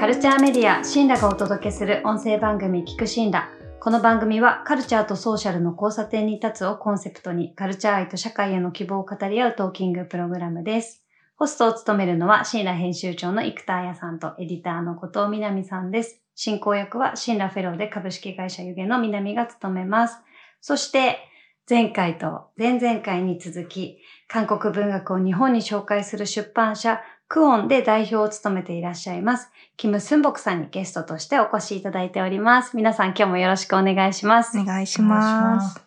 カルチャーメディアシンラがお届けする音声番組聞くシンラ。この番組はカルチャーとソーシャルの交差点に立つをコンセプトにカルチャー愛と社会への希望を語り合うトーキングプログラムです。ホストを務めるのはシンラ編集長の生田彩さんとエディターの後藤みなみさんです。進行役はシンラフェローで株式会社湯気の南が務めます。そして前回と前々回に続き韓国文学を日本に紹介する出版社クオンで代表を務めていらっしゃいます、キム・スンボクさんにゲストとしてお越しいただいております。皆さん今日もよろしくお願いします。お願いします。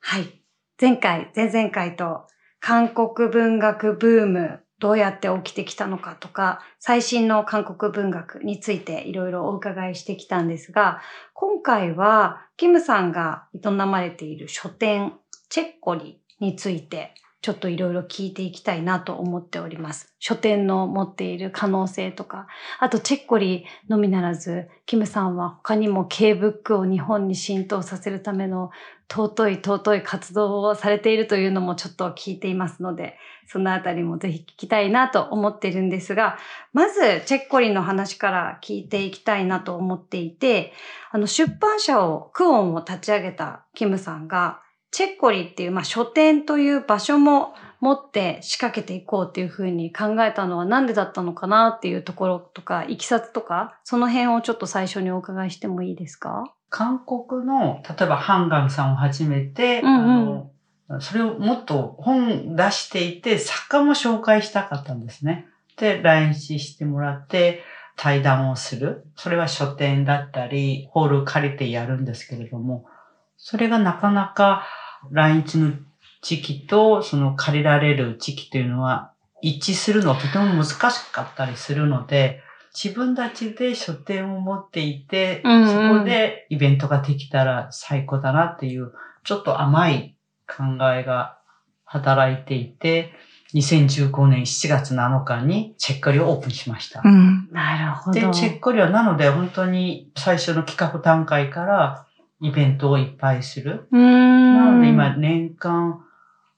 はい。前回、前々回と韓国文学ブーム、どうやって起きてきたのかとか、最新の韓国文学についていろいろお伺いしてきたんですが、今回はキムさんが営まれている書店、チェッコリについてちょっといろいろ聞いていきたいなと思っております。書店の持っている可能性とか、あとチェッコリのみならず、キムさんは他にも K ブックを日本に浸透させるための尊い尊い活動をされているというのもちょっと聞いていますので、そのあたりもぜひ聞きたいなと思っているんですが、まずチェッコリの話から聞いていきたいなと思っていて、あの出版社を、クオンを立ち上げたキムさんが、チェッコリっていう、まあ、書店という場所も持って仕掛けていこうっていうふうに考えたのはなんでだったのかなっていうところとか、いきさつとか、その辺をちょっと最初にお伺いしてもいいですか？韓国の、例えばハンガンさんを始めて、うんうんあの、それをもっと本出していて、作家も紹介したかったんですね。で、来日してもらって、対談をする。それは書店だったり、ホール借りてやるんですけれども、それがなかなか来日の時期と、その借りられる時期というのは一致するのはとても難しかったりするので、自分たちで書店を持っていて、うんうんそこでイベントができたら最高だなっていう、ちょっと甘い考えが働いていて、2015年7月7日にチェックリをオープンしました。うん。なるほど。で、チェックリはなので本当に最初の企画段階からイベントをいっぱいする。うーん。なので今年間、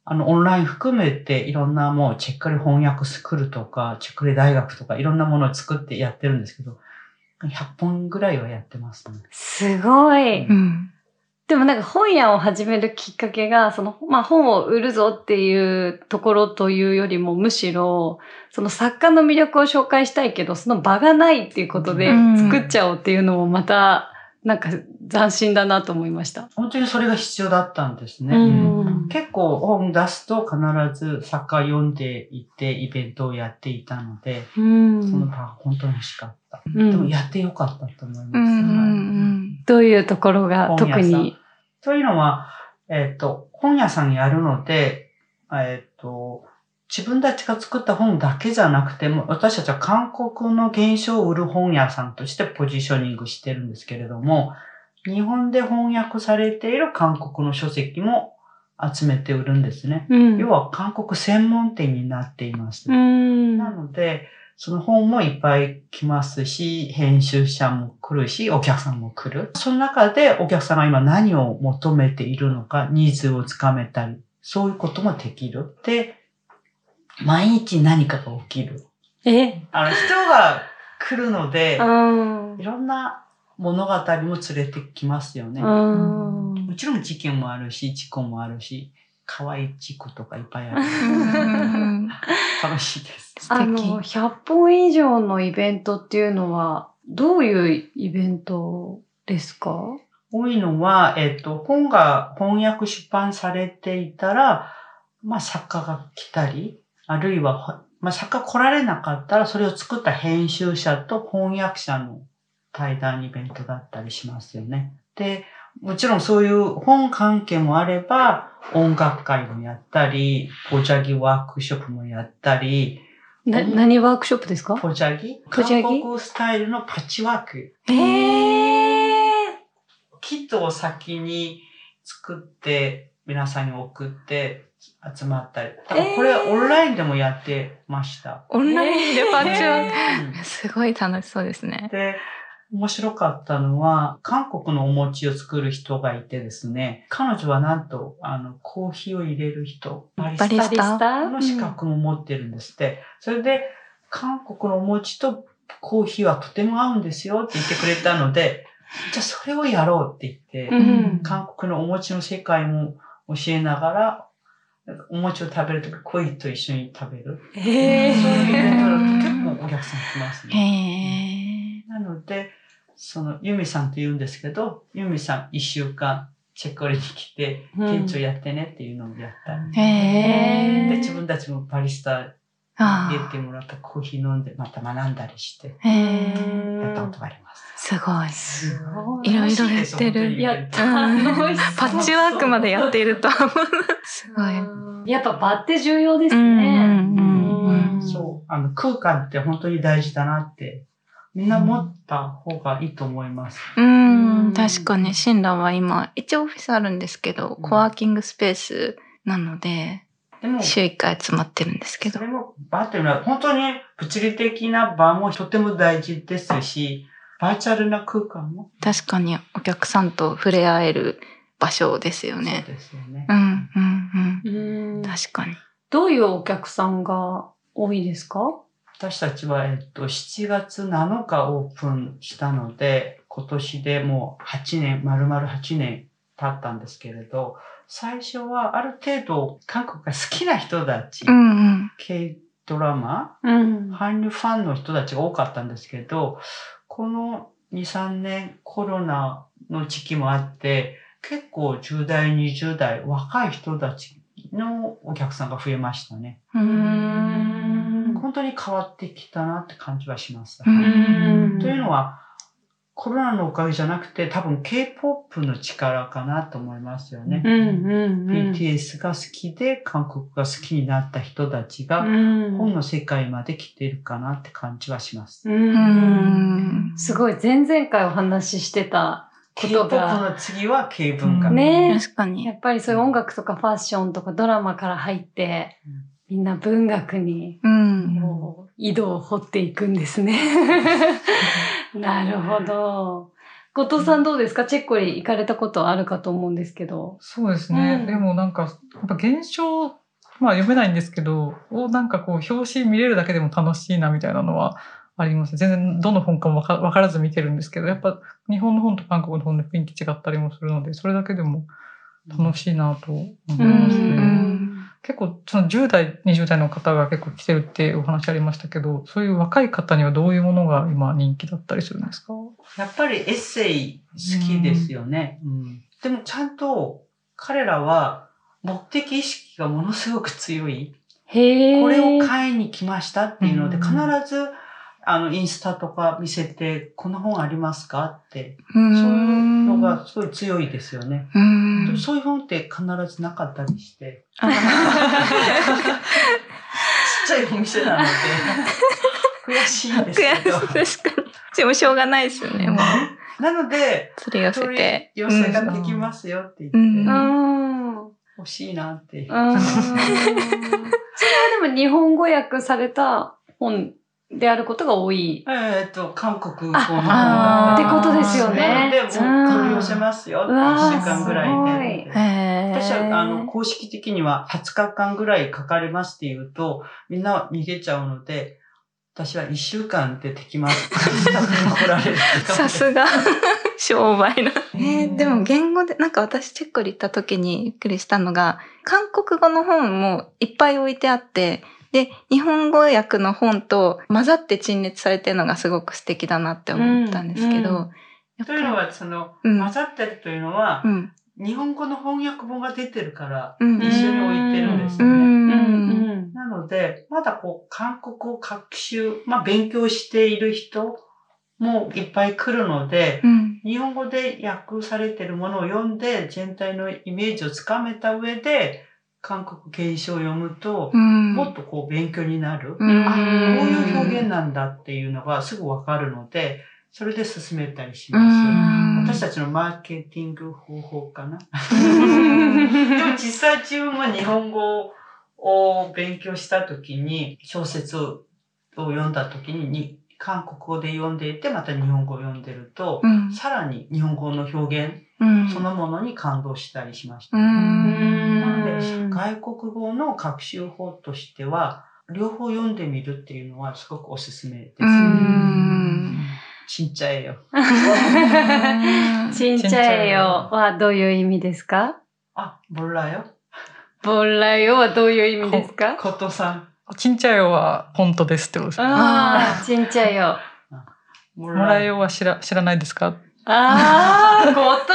あの、オンライン含めていろんなもうチェックリ翻訳スクールとか、チェックリ大学とかいろんなものを作ってやってるんですけど、100本ぐらいはやってますね。すごい。うん。でもなんか本屋を始めるきっかけが、その、まあ本を売るぞっていうところというよりもむしろ、その作家の魅力を紹介したいけど、その場がないっていうことでうん作っちゃおうっていうのもまた、なんか斬新だなと思いました。本当にそれが必要だったんですね。うん結構本出すと必ず作家読んでいてイベントをやっていたので、うんその場が本当に欲しかった。うんでもやってよかったと思います。どういうところが特に？というのは、えっ、と、本屋さんやるので、えっ、と、自分たちが作った本だけじゃなくても、私たちは韓国の現象を売る本屋さんとしてポジショニングしてるんですけれども、日本で翻訳されている韓国の書籍も集めて売るんですね。うん要は韓国専門店になっています。うんなので、その本もいっぱい来ますし、編集者も来るし、お客さんも来る。その中でお客さんが今何を求めているのか、ニーズをつかめたり、そういうこともできる。で、毎日何かが起きる。え？あの、人が来るので、うんいろんな物語も連れてきますよね。うんもちろん事件もあるし、事故もあるし、可愛い事故とかいっぱいある。うん。楽しいです。素あの、敵。100本以上のイベントっていうのは、どういうイベントですか？多いのは、えっ、と、本が翻訳出版されていたら、まあ作家が来たり、あるいはほ、まあ作家来られなかったら、それを作った編集者と翻訳者の対談イベントだったりしますよね。で、もちろんそういう本関係もあれば、音楽会もやったり、ポジャギワークショップもやったり、な、うん何ワークショップですか？ポジャギ？ポジャギ？韓国スタイルのパッチワーク。へー。キットを先に作って、皆さんに送って集まったり。多分これえーオンラインでもやってました。オンラインでパッチワーうんク。すごい楽しそうですね。で、面白かったのは、韓国のお餅を作る人がいてですね、彼女はなんと、あの、コーヒーを入れる人、バリスタの資格も持ってるんですって。それで、韓国のお餅とコーヒーはとても合うんですよって言ってくれたので、じゃあそれをやろうって言って、うん韓国のお餅の世界も教えながら、お餅を食べるとき、コーヒーと一緒に食べる。へそういうイベントだとー結構お客さん来ますへね。え。なので、その、ユミさんと言うんですけど、ユミさん一週間チェックリに来て、うん店長やってねっていうのをやったり。へで、え。自分たちもバリスタあ入れてもらったコーヒー飲んで、また学んだりして、あ。へえ。やったことがあります。すごい。すごい。いろいろやってる。いやうん楽しそうパッチワークまでやっているとは思う。すごい。やっぱ場って重要ですうんね。うんうんうんそう。あの、空間って本当に大事だなって、みんな持った方がいいと思います。ううんん、確かに、シンラは今、一応オフィスあるんですけど、うんコワーキングスペースなので、週1回集まってるんですけどそ。れも場っていうのは本当に物理的な場もとても大事ですし、バーチャルな空間も確かにお客さんと触れ合える場所ですよね。そうですよねう。ん、うん、うんうん。確かに。どういうお客さんが多いですか？私たちは、えっと、7月7日オープンしたので、今年でもう8年、丸々8年経ったんですけれど、最初はある程度韓国が好きな人たち、うん、うん。K ドラマ、うん。韓流ファンの人たちが多かったんですけど、この2、3年コロナの時期もあって、結構10代、20代、若い人たちのお客さんが増えましたね。ううん。ん。本当に変わってきたなって感じはします。うんというのは、コロナのおかげじゃなくて、多分 K-POP の力かなと思いますよね。うんうんうん。BTS が好きで、韓国が好きになった人たちが、うん本の世界まで来てるかなって感じはします。ううんん。すごい、前々回お話ししてたこと K-POP が、の次は K 文化。ね確かにや。っぱりそういう音楽とかファッションとかドラマから入って、みんな文学にうん。もう井戸を掘っていくんですね。なるほど。後藤さんどうですか？チェッコリ行かれたことあるかと思うんですけど。そうですね。うんでもなんか、やっぱ現象、まあ読めないんですけど、をなんかこう表紙見れるだけでも楽しいなみたいなのはあります。全然どの本かもわからず見てるんですけど、やっぱ日本の本と韓国の本で雰囲気違ったりもするので、それだけでも楽しいなと思いますうんね。結構その10代、20代の方が結構来てるってお話ありましたけど、そういう若い方にはどういうものが今人気だったりするんですか？やっぱりエッセイ好きですよね。うん。でもちゃんと彼らは目的意識がものすごく強い。これを買いに来ましたっていうので、うん。必ずあのインスタとか見せて、この本ありますかって、うそういうのがすごい強いですよね。うん。でもそういう本って必ずなかったりして、あちっちゃいお店なので、悔しいんですけど。悔しい確かに。でもしょうがないですよね。もう、なので、取り寄せて。寄せができますよって言って。欲しいなって。うん それはでも日本語訳された本であることが多い。えっと、韓国語の本あってことですよねで、もう取り寄せますよ。うわー1週間ぐらいすで。私は、あの、公式的には20日間ぐらいかかりますって言うと、みんな逃げちゃうので、私は1週間でできます。さすが、商売の。えーでも言語で、なんか私チェックリ行った時にびっくりしたのが、韓国語の本もいっぱい置いてあって、で、日本語訳の本と混ざって陳列されてるのがすごく素敵だなって思ったんですけど、うんうん。というのは、その、うん。混ざってるというのはう、ん、日本語の翻訳本が出てるから、うん、一緒に置いてるんですうよね。ん、なので、まだこう、韓国語学習、まあ、勉強している人もいっぱい来るので、うん、日本語で訳されているものを読んで、全体のイメージをつかめた上で、韓国形書を読むと、うん、もっとこう、勉強になる。うん、あ、こういう表現なんだっていうのがすぐわかるので、それで進めたりしうます。ん、私たちのマーケティング方法かな。でも実際自分も日本語を勉強したときに、小説を読んだときにに、韓国語で読んでいて、また日本語を読んでると、うん、さらに日本語の表現うん、そのものに感動したりしました。うなのん、で、外国語の学習法としては、両方読んでみるっていうのはすごくおすすめですうね。ん。ちんちゃえ よ。ちんちゃえよはどういう意味ですか？あ、ボラよ。ボンライオはどういう意味ですか？ことさん。ちんちゃいよは本当ですってことですね。ああ、ちんちゃえよ。も もらえよは知ら知らないですか？ああ、後藤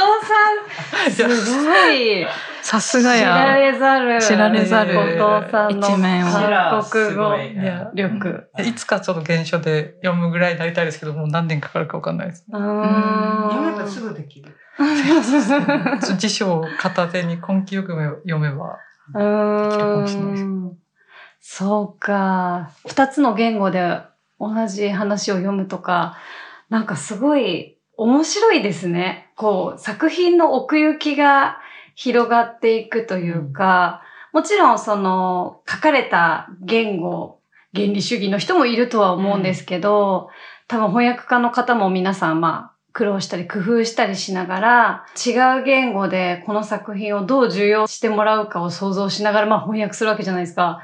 さん、すごい。さすが知らや。れざる。知られざる後藤さんの一面を韓国語すごいいや力。いつかちょっと原書で読むぐらいになりたいですけど、もう何年かかるかわかんないです。あ読めばすぐできる。辞書を片手に根気よく読めば。うきるかもしれないです。そうか。二つの言語で同じ話を読むとか、なんかすごい面白いですね。こう、作品の奥行きが広がっていくというか、もちろんその書かれた言語、原理主義の人もいるとは思うんですけど、多分翻訳家の方も皆さんまあ苦労したり工夫したりしながら違う言語でこの作品をどう受容してもらうかを想像しながらまあ翻訳するわけじゃないですか。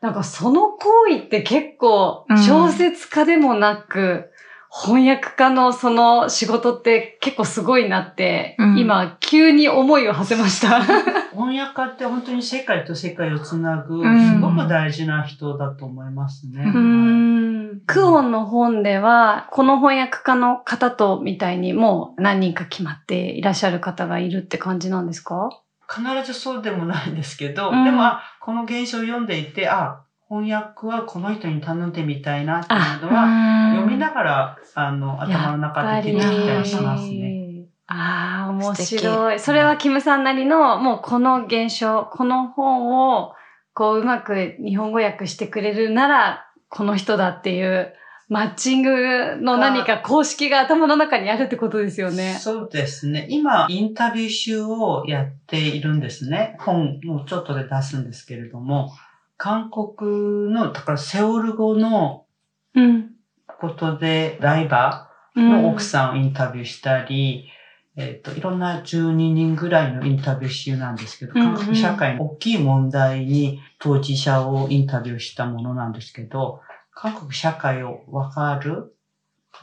なんかその行為って結構小説家でもなく、翻訳家のその仕事って結構すごいなって、うん今急に思いを馳せました。翻訳家って本当に世界と世界をつなぐ、うんすごく大事な人だと思いますね。うん。クオンの本では、この翻訳家の方とみたいにもう何人か決まっていらっしゃる方がいるって感じなんですか？必ずそうでもないんですけど、うんでも、あ、この現象を読んでいて、あ、翻訳はこの人に頼んでみたいなっていうのは、読みながら、あの、頭の中で出てきたりしますね。ああ、面素白い。それはキムさんなりの、もうこの現象、この本を、こううまく日本語訳してくれるなら、この人だっていう、マッチングの何か公式が頭の中にあるってことですよね。そうですね。今、インタビュー集をやっているんですね。本もちょっとで出すんですけれども、韓国の、だからセオル語のうん。ことで、ライバーの奥さんをインタビューしたり、えっ、と、いろんな12人ぐらいのインタビュー集なんですけど、韓国社会の大きい問題に当事者をインタビューしたものなんですけど、韓国社会をわかる、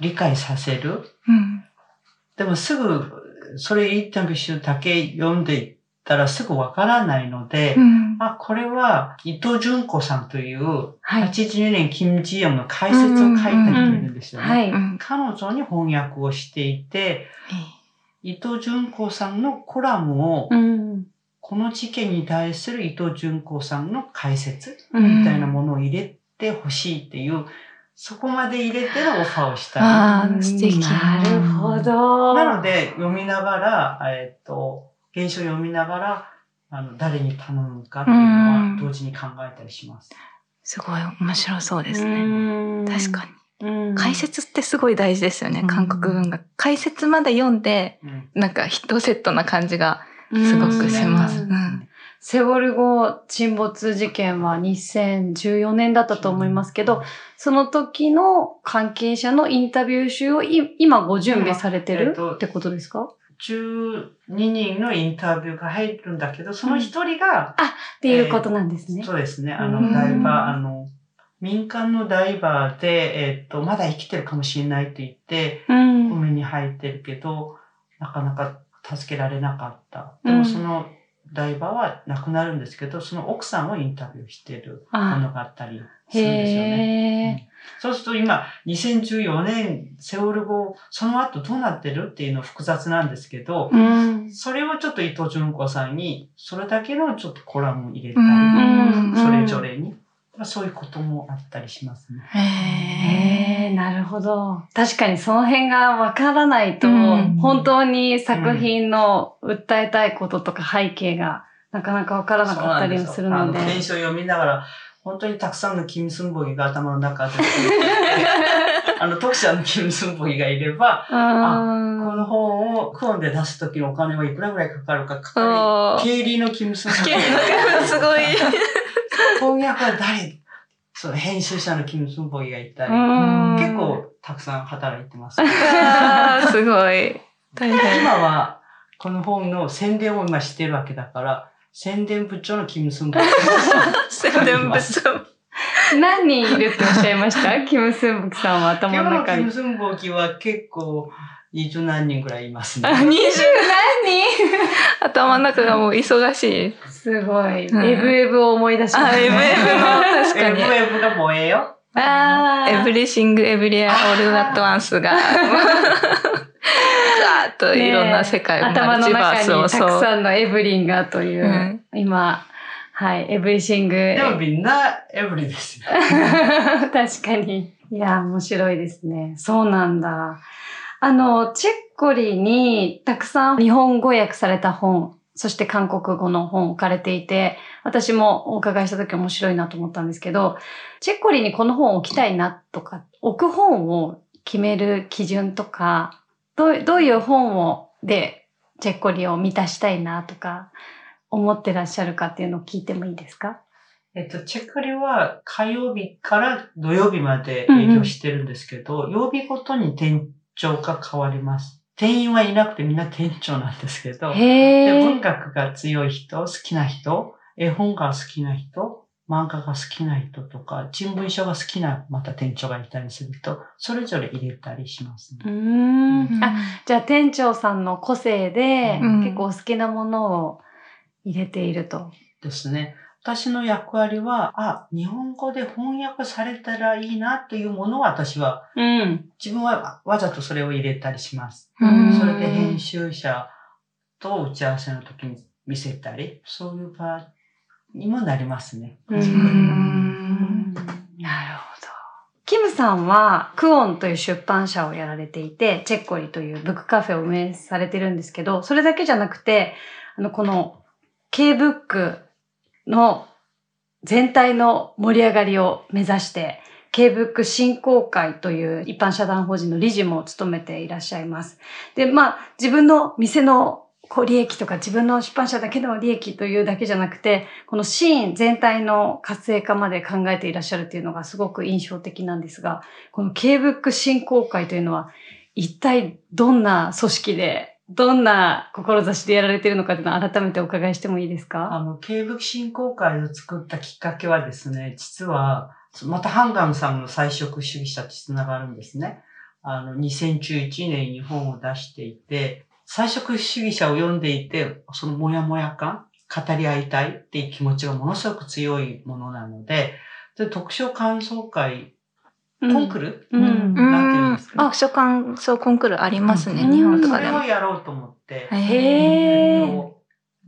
理解させる、うん。でもすぐ、それインタビュー集だけ読んでいったらすぐわからないので、うん。あ、これは伊藤純子さんという、はい。82年金ジヨンの解説を書いた人いるんですよね。彼女に翻訳をしていて、伊藤純子さんのコラムを、うん。この事件に対する伊藤純子さんの解説うんみたいなものを入れてほしいっていう、そこまで入れてのオファーをしたり。ああ、素敵。なるほど。なので、読みながら、えっ、と、現象を読みながら、あの、誰に頼むかっていうのうんは同時に考えたりします。すごい面白そうですね。ね確かに。に。解説ってすごい大事ですよね、うん韓国文学。解説まで読んで、うんなんかヒットセットな感じがすごくします。セウォル号沈没事件は2014年だったと思いますけど、その時の関係者のインタビュー集をい今ご準備されてるえっとってことですか？12人のインタビューが入るんだけど、その一人が、っていうことなんですね。そうですね、あの、うんダイバー、あの、民間のダイバーで、えっ、と、まだ生きてるかもしれないと言って、うん。海に入ってるけど、なかなか助けられなかった。でうんもそのダイバーは亡くなるんですけど、その奥さんをインタビューしてるものあ、があったりするんですよね。へそうすると今、2014年、セオル語、その後どうなってるっていうの複雑なんですけど、ー。うん。それをちょっと伊藤純子さんに、それだけのちょっとコラムを入れたうり、んそれぞれに、まあ、そういうこともあったりしますね。へへえ、なるほど。確かにその辺がわからないと、うん本当に作品の訴えたいこととか背景がなかなかわからなかったりもするので。であの、検証を読みながら、本当にたくさんのキム・スンボギが頭の中で、あの、読者のキム・スンボギがいれば、こあの本をクオンで出すときのお金はいくらぐらいかかるか、かあかり、経理のキム・スンボギ。すごい。翻訳は誰そう、編集者のキム・スンボギがいたり、うん結構たくさん働いてます。すごい。今は、この本の宣伝を今してるわけだから、宣伝部長のキム・スンボギ。宣伝部長。何人いるっておっしゃいました？キム・スンボキさんは頭の中にキム。スンボキは結構二十何人ぐらいいますね。あ、二十何頭の中がもう忙しい。すごい。うんエブエブを思い出しまあ、すエブエブの、確かにエブ。エブが燃えよ。あー Everything Everywhere All at Once が、ガーッといろんな世界を、頭の中にたくそう。さんのエブリンがという、うん今、はい、エブリシング。でもみんなエブリですよ。確かに。いや、面白いですね。そうなんだ。あの、チェッコリにたくさん日本語訳された本、そして韓国語の本置かれていて、私もお伺いした時面白いなと思ったんですけど、チェッコリにこの本を置きたいなとか、置く本を決める基準とか、どうどういう本をでチェッコリを満たしたいなとか、思ってらっしゃるかっていうのを聞いてもいいですか？えっと、チェックリは火曜日から土曜日まで営業してるんですけど、曜日ごとに店長が変わります。店員はいなくてみんな店長なんですけど、へで文ー。学が強い人、好きな人、絵本が好きな人、漫画が好きな人とか、人文書が好きなまた店長がいたりすると、それぞれ入れたりしますうーね。ん。あ、じゃあ店長さんの個性で、うん結構お好きなものを入れていると。ですね。私の役割は、あ、日本語で翻訳されたらいいなというものを私は、うん。自分はわざとそれを入れたりします。うんそれで編集者と打ち合わせの時に見せたり、そういう場にもなりますね。うんなるほど。キムさんは、クオンという出版社をやられていて、チェッコリというブックカフェを運営されてるんですけど、それだけじゃなくて、あの、この K ブックの全体の盛り上がりを目指して、K ブック振興会という一般社団法人の理事も務めていらっしゃいます。で、まあ、自分の店のこう利益とか自分の出版社だけの利益というだけじゃなくて、このシーン全体の活性化まで考えていらっしゃるっていうのがすごく印象的なんですが、この K ブック振興会というのは一体どんな組織で、どんな志でやられているのかというのを改めてお伺いしてもいいですか？あの、経武振興会を作ったきっかけはですね、実は、またハンガムさんの菜食主義者とつながるんですね。あの、2011年に本を出していて、菜食主義者を読んでいて、そのモヤモヤ感、語り合いたいっていう気持ちがものすごく強いものなので、で特賞感想会、コンクール、うん。なんて言うんですか、あ、書感想コンクールありますね、うん。日本とそれをかでも。やろうと思って、へー。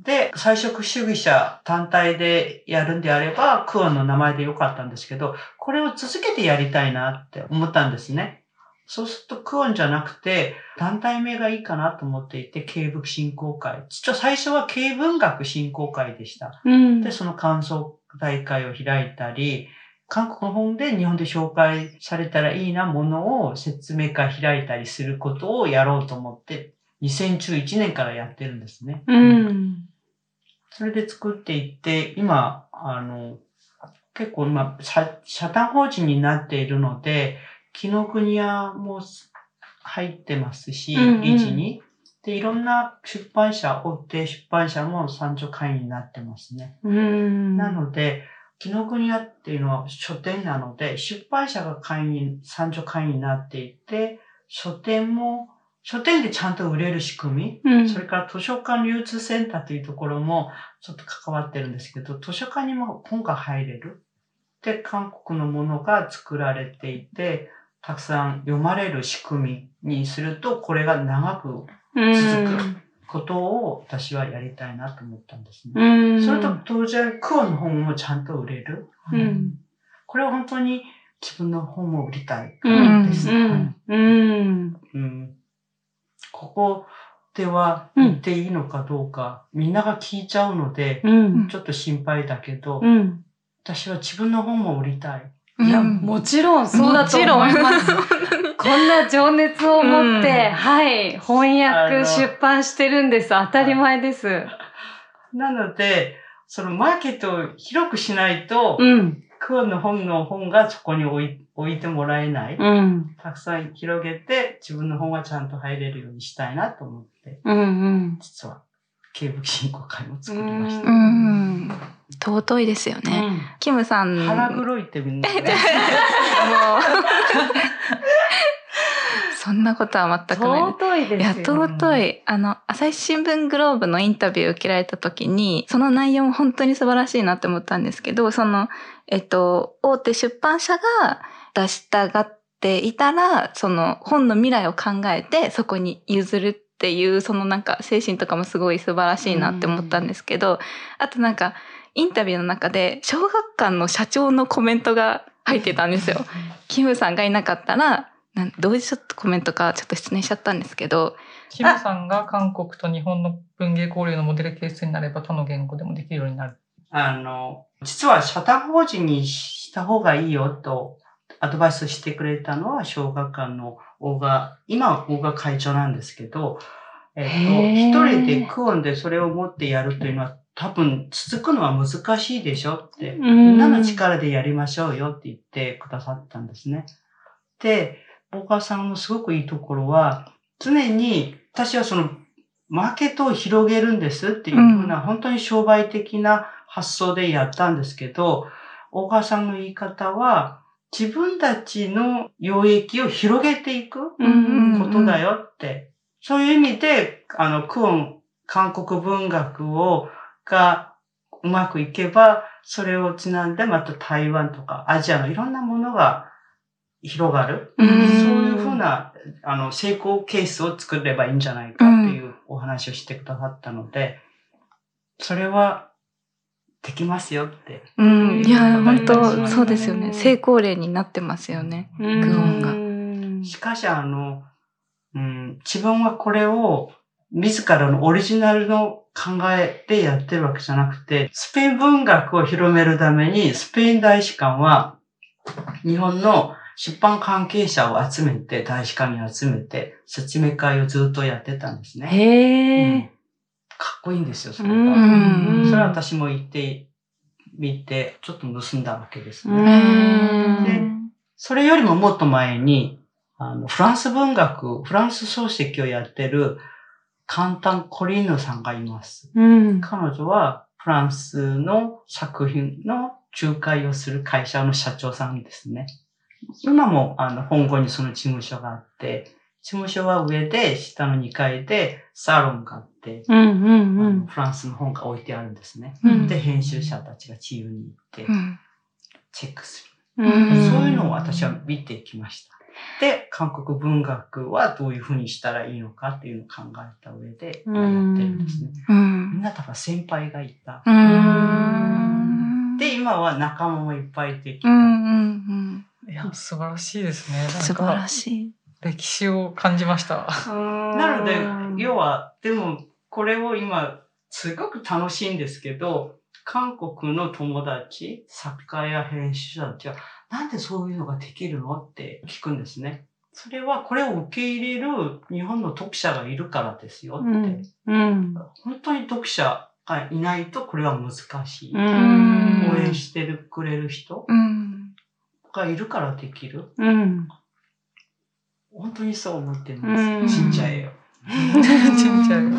で、菜食主義者単体でやるんであれば、クオンの名前でよかったんですけど、これを続けてやりたいなって思ったんですね。そうするとクオンじゃなくて、団体名がいいかなと思っていて、経文振興会。実は最初は経文学振興会でした。うんで、その感想大会を開いたり、韓国の本で日本で紹介されたらいいなものを説明会開いたりすることをやろうと思って、2011年からやってるんですね。うん。それで作っていって、今、あの、結構今、社社団法人になっているので、紀ノ国屋も入ってますし、うんうん理事に。で、いろんな出版社、大手出版社も参助会員になってますね。うん。なので、紀ノ国屋っていうのは書店なので、出版社が会員、参助会員になっていて、書店も、書店でちゃんと売れる仕組み、うんそれから図書館流通センターというところもちょっと関わってるんですけど、図書館にも本が入れる。で、韓国のものが作られていて、たくさん読まれる仕組みにすると、これが長くうん続くことを私はやりたいなと思ったんですね。うん。それと当然、クオンの本もちゃんと売れる。うんこれは本当に自分の本も売りたいうん。です。ここでは言っていいのかどうか、みんなが聞いちゃうので、うん。ちょっと心配だけど、うん。私は自分の本も売りたい。いや、うんもちろんそうだと思います。こんな情熱を持って、うんはい、翻訳、出版してるんです。当たり前です。なので、そのマーケットを広くしないと、うん。クオンの本の本がそこに置い置いてもらえない。うん。たくさん広げて、自分の本はちゃんと入れるようにしたいなと思って、うん。うん。実は慶部振興会も作りました。うん。尊いですよね。うんキムさん。腹黒いってみんなね。もう。そんなことは全くないです。尊いいや、ですよ。尊い。あの、朝日新聞グローブのインタビューを受けられた時に、その内容も本当に素晴らしいなって思ったんですけど、その、えっと、大手出版社が出したがっていたら、その本の未来を考えて、そこに譲るっていう、そのなんか精神とかもすごい素晴らしいなって思ったんですけど、あとなんか、インタビューの中で、小学館の社長のコメントが入ってたんですよ。キムさんがいなかったら、なんどういうちょっとコメントかちょっと失念しちゃったんですけど、キムさんが韓国と日本の文芸交流のモデルケースになれば他の言語でもできるようになる。あの、実は社団法人にした方がいいよとアドバイスしてくれたのは小学館の大賀、今は大賀会長なんですけど、えっ、へー。と、一人でクオンでそれを持ってやるというのは多分続くのは難しいでしょって、みみんなの力でやりましょうよって言ってくださったんですね。で、大川さんのすごくいいところは、常に私はそのマーケットを広げるんですっていうふうな、うん。本当に商売的な発想でやったんですけど、大川さんの言い方は、自分たちの領域を広げていくうんことだよって。そういう意味で、あの、クオン、韓国文学を、がうまくいけば、それをつなんでまた台湾とかアジアのいろんなものが広がる。うんそういうふうな、あの、成功ケースを作ればいいんじゃないかっていうお話をしてくださったので、それはできますよって。うん、いや、本当すそうですよね。成功例になってますよね。クオンががしかし、あの、うん、自分はこれを自らのオリジナルの考えでやってるわけじゃなくて、スペイン文学を広めるために、スペイン大使館は、日本の出版関係者を集めて、大使館に集めて、説明会をずっとやってたんですね。へえ。かっこいいんですよ、それが。んそれは私も言ってみて、ちょっと盗んだわけですね。うんそれよりももっと前に、あの、フランス文学、フランス漱石をやってる、カンタン・コリーヌさんがいます。うん。彼女は、フランスの作品の仲介をする会社の社長さんですね。今も、あの、香港にその事務所があって、事務所は上で、下の2階でサロンがあって、うんうんうん。フランスの本が置いてあるんですね。うんで、編集者たちが自由に行ってう、んチェックする。うんそういうのを私は見てきました。で、韓国文学はどういうふうにしたらいいのかっていうのを考えた上でやってるんですね。うんみんな多分先輩がいた。うんで、今は仲間もいっぱいできた。うんうんいや、素晴らしいですね。素晴らか、しい。歴史を感じました。なので、要は、でも、これを今、すごく楽しいんですけど、韓国の友達、作家や編集者たちは、なんでそういうのができるのって聞くんですね。それは、これを受け入れる日本の読者がいるからですよって。うん。うん。本当に読者がいないとこれは難しい。うん応援してるくれる人うんがいるからできる。うん。本当にそう思ってるうんんです。信じゃえよ。信じちゃうよ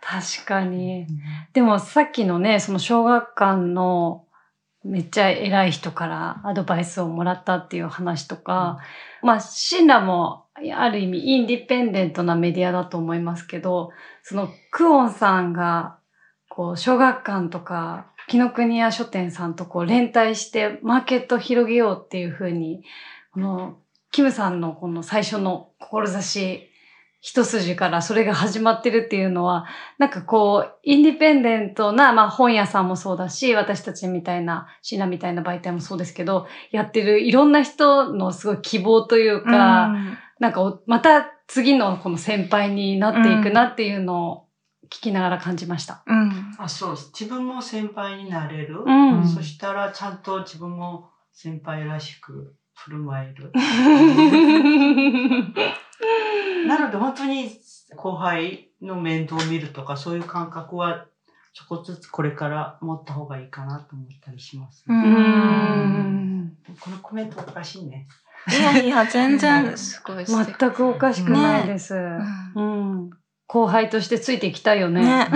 確かに。でもさっきのね、その小学館のめっちゃ偉い人からアドバイスをもらったっていう話とか、まあ、シンラもある意味インディペンデントなメディアだと思いますけど、そのクオンさんが、こう、小学館とか、紀ノ国屋書店さんとこう連帯してマーケットを広げようっていうふうに、この、キムさんのこの最初の志一筋からそれが始まってるっていうのは、なんかこう、インディペンデントな、まあ本屋さんもそうだし、私たちみたいな、シナみたいな媒体もそうですけど、やってるいろんな人のすごい希望というか、なんかおまた次のこの先輩になっていくなっていうのを聞きながら感じました。うんあそうです。自分も先輩になれる。うんそしたらちゃんと自分も先輩らしく振る舞える。なので本当に後輩の面倒を見るとかそういう感覚はちょこっとずつこれから持った方がいいかなと思ったりします、ううんんこのコメントおかしいね。いやいや、全然すごい。全くおかしくないです。うんうん後輩としてついていきたいよね。ね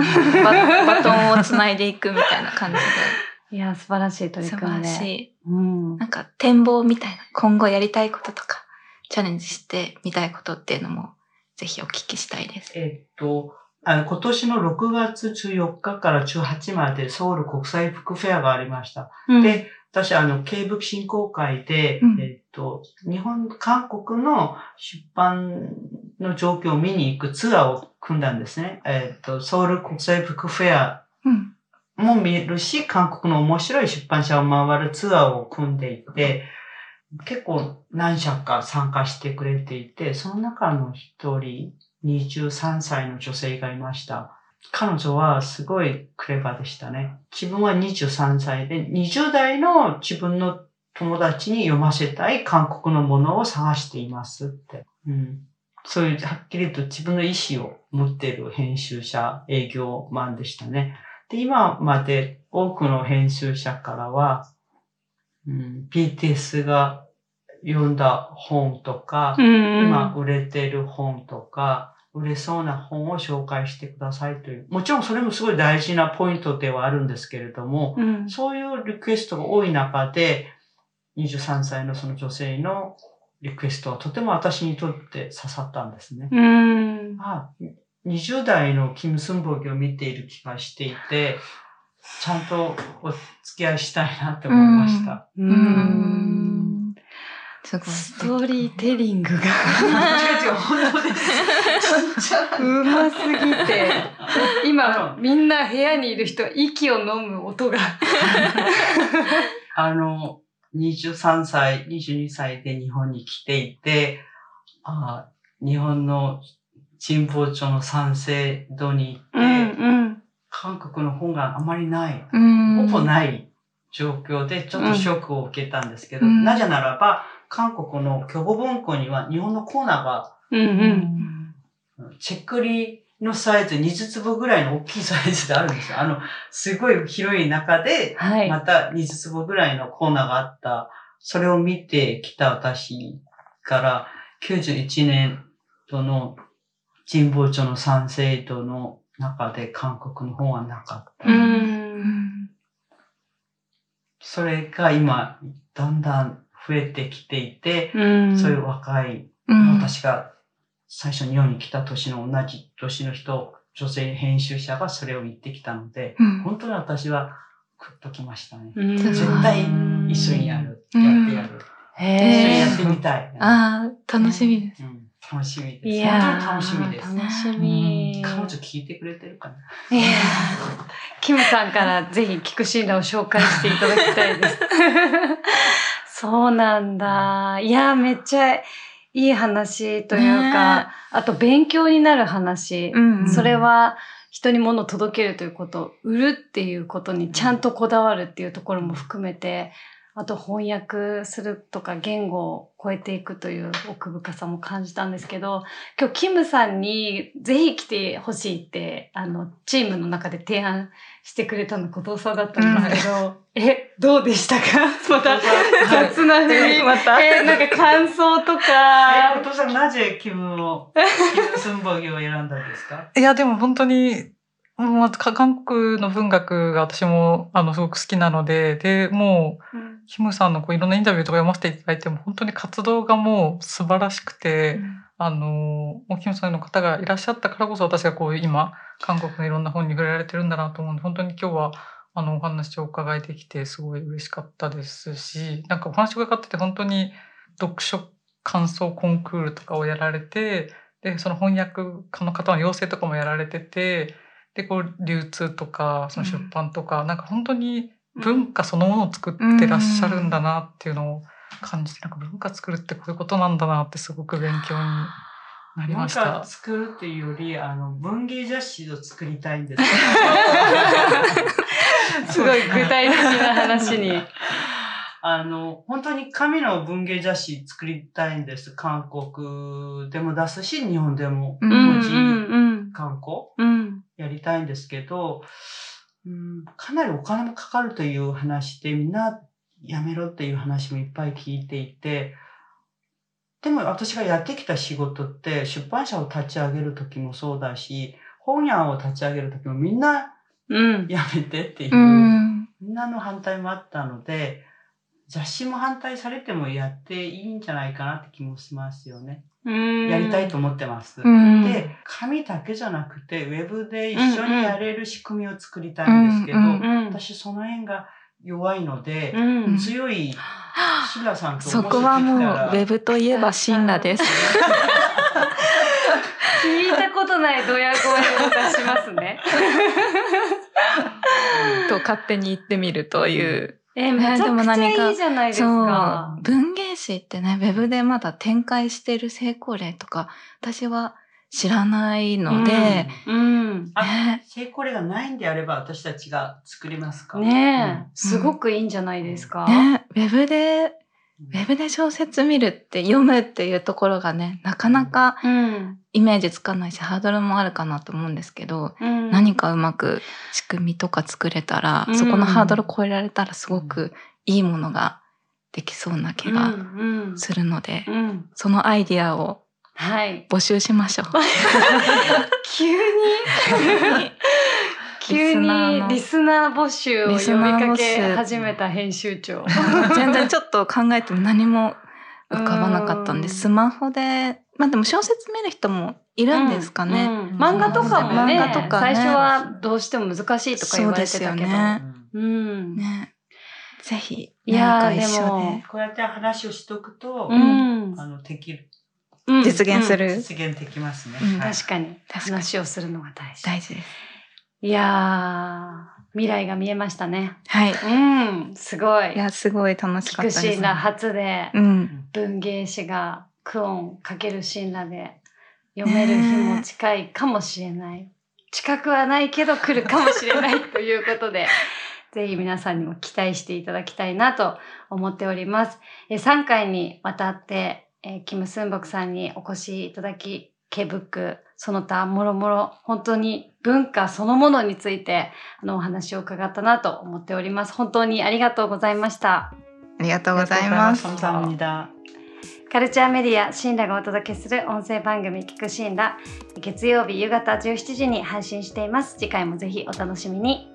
ババトンをつないでいくみたいな感じいや、素晴らしい取り組んで。らしい。うんなんか展望みたいな、今後やりたいこととか、チャレンジしてみたいことっていうのも、ぜひお聞きしたいです。えっと、あの、今年の6月14日から18までソウル国際服フェアがありました。うんで、私、あの、経武振興会で、うんえっと、日本、韓国の出版の状況を見に行くツアーを組んだんですね。えっと、ソウル国際服フェアうん。も見るし、韓国の面白い出版社を回るツアーを組んでいて、結構何社か参加してくれていて、その中の一人、23歳の女性がいました。彼女はすごいクレバーでしたね。自分は23歳で、20代の自分の友達に読ませたい韓国のものを探していますって。うん。そういう、はっきりと自分の意思を持っている編集者、営業マンでしたね。で、今まで多くの編集者からは、うん、BTS が読んだ本とか、うん今売れてる本とか、売れそうな本を紹介してくださいという。もちろんそれもすごい大事なポイントではあるんですけれども、うんそういうリクエストが多い中で、23歳のその女性のリクエストはとても私にとって刺さったんですね。うん。あ、20代のキム・スンボギを見ている気がしていて、ちゃんとお付き合いしたいなって思いました。うん。すごい。ストーリーテリングが違う違う、本当です。ちっちゃうますぎて、今みんな部屋にいる人息を飲む音が。あの、23歳、22歳で日本に来ていて、あ日本の神保町の三省堂に行って、うん韓国の本があまりない、うん。ほぼない状況でちょっとショックを受けたんですけど、うんなぜならば、韓国の巨語文庫には日本のコーナーがうんうんチェックリのサイズ20粒ぐらいの大きいサイズであるんですよ。あの、すごい広い中で、はい。また20粒ぐらいのコーナーがあった。それを見てきた私から91年度の神保町の三省堂の中で韓国の本はなかった。それが今、だんだん増えてきていて、うん。そういう若い、うん。私が最初に日本に来た年の同じ年の人、女性編集者がそれを言ってきたので、うん本当に私はグッときましたね。うん絶対一緒にやる。うんやってやる。へ一緒にやーってみたい。ああ、楽しみです。うん、楽しみです。いやー本当に楽しみです。楽しみ。彼女聞いてくれてるかな？いやーキムさんからぜひ聞くシーンを紹介していただきたいです。そうなんだ。いやー、めっちゃいい話というか、ねあと勉強になる話。うんそれは人に物を届けるということ、売るっていうことにちゃんとこだわるっていうところも含めて、あと翻訳するとか言語を超えていくという奥深さも感じたんですけど、今日キムさんにぜひ来てほしいって、あの、チームの中で提案してくれたの後藤さんだったんですけど、え、どうでしたか？また雑な風に。また。え、なんか感想とえ、かお。父さんなぜ気分を、気分寸法儀を選んだんですか？いや、でも本当に、まあ、か韓国の文学が私も、あの、すごく好きなので、で、もう、キムさんのこういろんなインタビューとか読ませていただいても、本当に活動がもう素晴らしくて、あの、もうキムさんの方がいらっしゃったからこそ私がこう今、韓国のいろんな本に触れられてるんだなと思うんで、本当に今日は、あの、お話を伺えてきて、すごい嬉しかったですし、なんかお話を伺ってて本当に読書感想コンクールとかをやられて、で、その翻訳家の方の養成とかもやられてて、で、こう、流通とか、その出版とか、なんか本当に文化そのものを作ってらっしゃるんだなっていうのを感じて、なんか文化作るってこういうことなんだなってすごく勉強になり文ました化。作るっていうより、あの、文芸雑誌を作りたいんです。すごい具体的な話に。あの、本当に紙の文芸雑誌作りたいんです。韓国でも出すし、日本でもうん文字うん観光うんやりたいんですけど、うん、かなりお金もかかるという話で、みんなやめろっていう話もいっぱい聞いていて、でも私がやってきた仕事って出版社を立ち上げる時もそうだし、本屋を立ち上げる時もみんなうん。やめてっていう、うん。みんなの反対もあったので、雑誌も反対されてもやっていいんじゃないかなって気もしますよね。うんやりたいと思ってます。うんで、紙だけじゃなくて、ウェブで一緒にやれる仕組みを作りたいんですけど。私その辺が弱いので、うん。強いシンラさんとそこはもう、ウェブといえばシンラです。聞いたことないドヤ声を出しますね。と勝手に言ってみるという。え、めちゃくちでも何かゃいいじゃないですそうか。。文芸誌ってね、ウェブでまだ展開してる成功例とか、私は知らないので、うん。あね成功例がないんであれば私たちが作りますか？ねえ、すごくいいんじゃないですか。ね、ウェブで、うんウェブで小説見るって読むっていうところがね、なかなかうん。イメージつかないし、ハードルもあるかなと思うんですけど、うん。何かうまく仕組みとか作れたら、うん。そこのハードル超えられたらすごくいいものができそうな気がうんするので、うん。うんそのアイディアをはい。募集しましょう。急に 急にリスナー募集を呼びかけ始めた編集長。全然ちょっと考えても何も浮かばなかったんで、うんスマホで、まあでも小説見る人もいるんですかね。うんうん漫画とかもね漫画とかね最初はどうしても難しいとか言われてたけど。そうですよねうんうん。ね。ぜひ、いやー何か一緒でこうやって話をしとくと、うんあのできるうん実現すうんる。実現できますね、うんはい確かに確かに話をするのが大事。大事です。いやー、未来が見えましたね。はい。うん、すごい。いや、すごい楽しか菊ったです。シーナ初でうん。文芸誌がクオンかけるシーナで読める日も近いかもしれない。近くはないけど来るかもしれないということで、ぜひ皆さんにも期待していただきたいなと思っております。え3回にわたって、えーキム・スンボクさんにお越しいただき、K ブック、その他もろもろ本当に文化そのものについてあのお話を伺ったなと思っております。本当にありがとうございました。ありがとうございます。カルチャーメディアシンラがお届けする音声番組聞くシンラ月曜日夕方17時に配信しています。次回もぜひお楽しみに。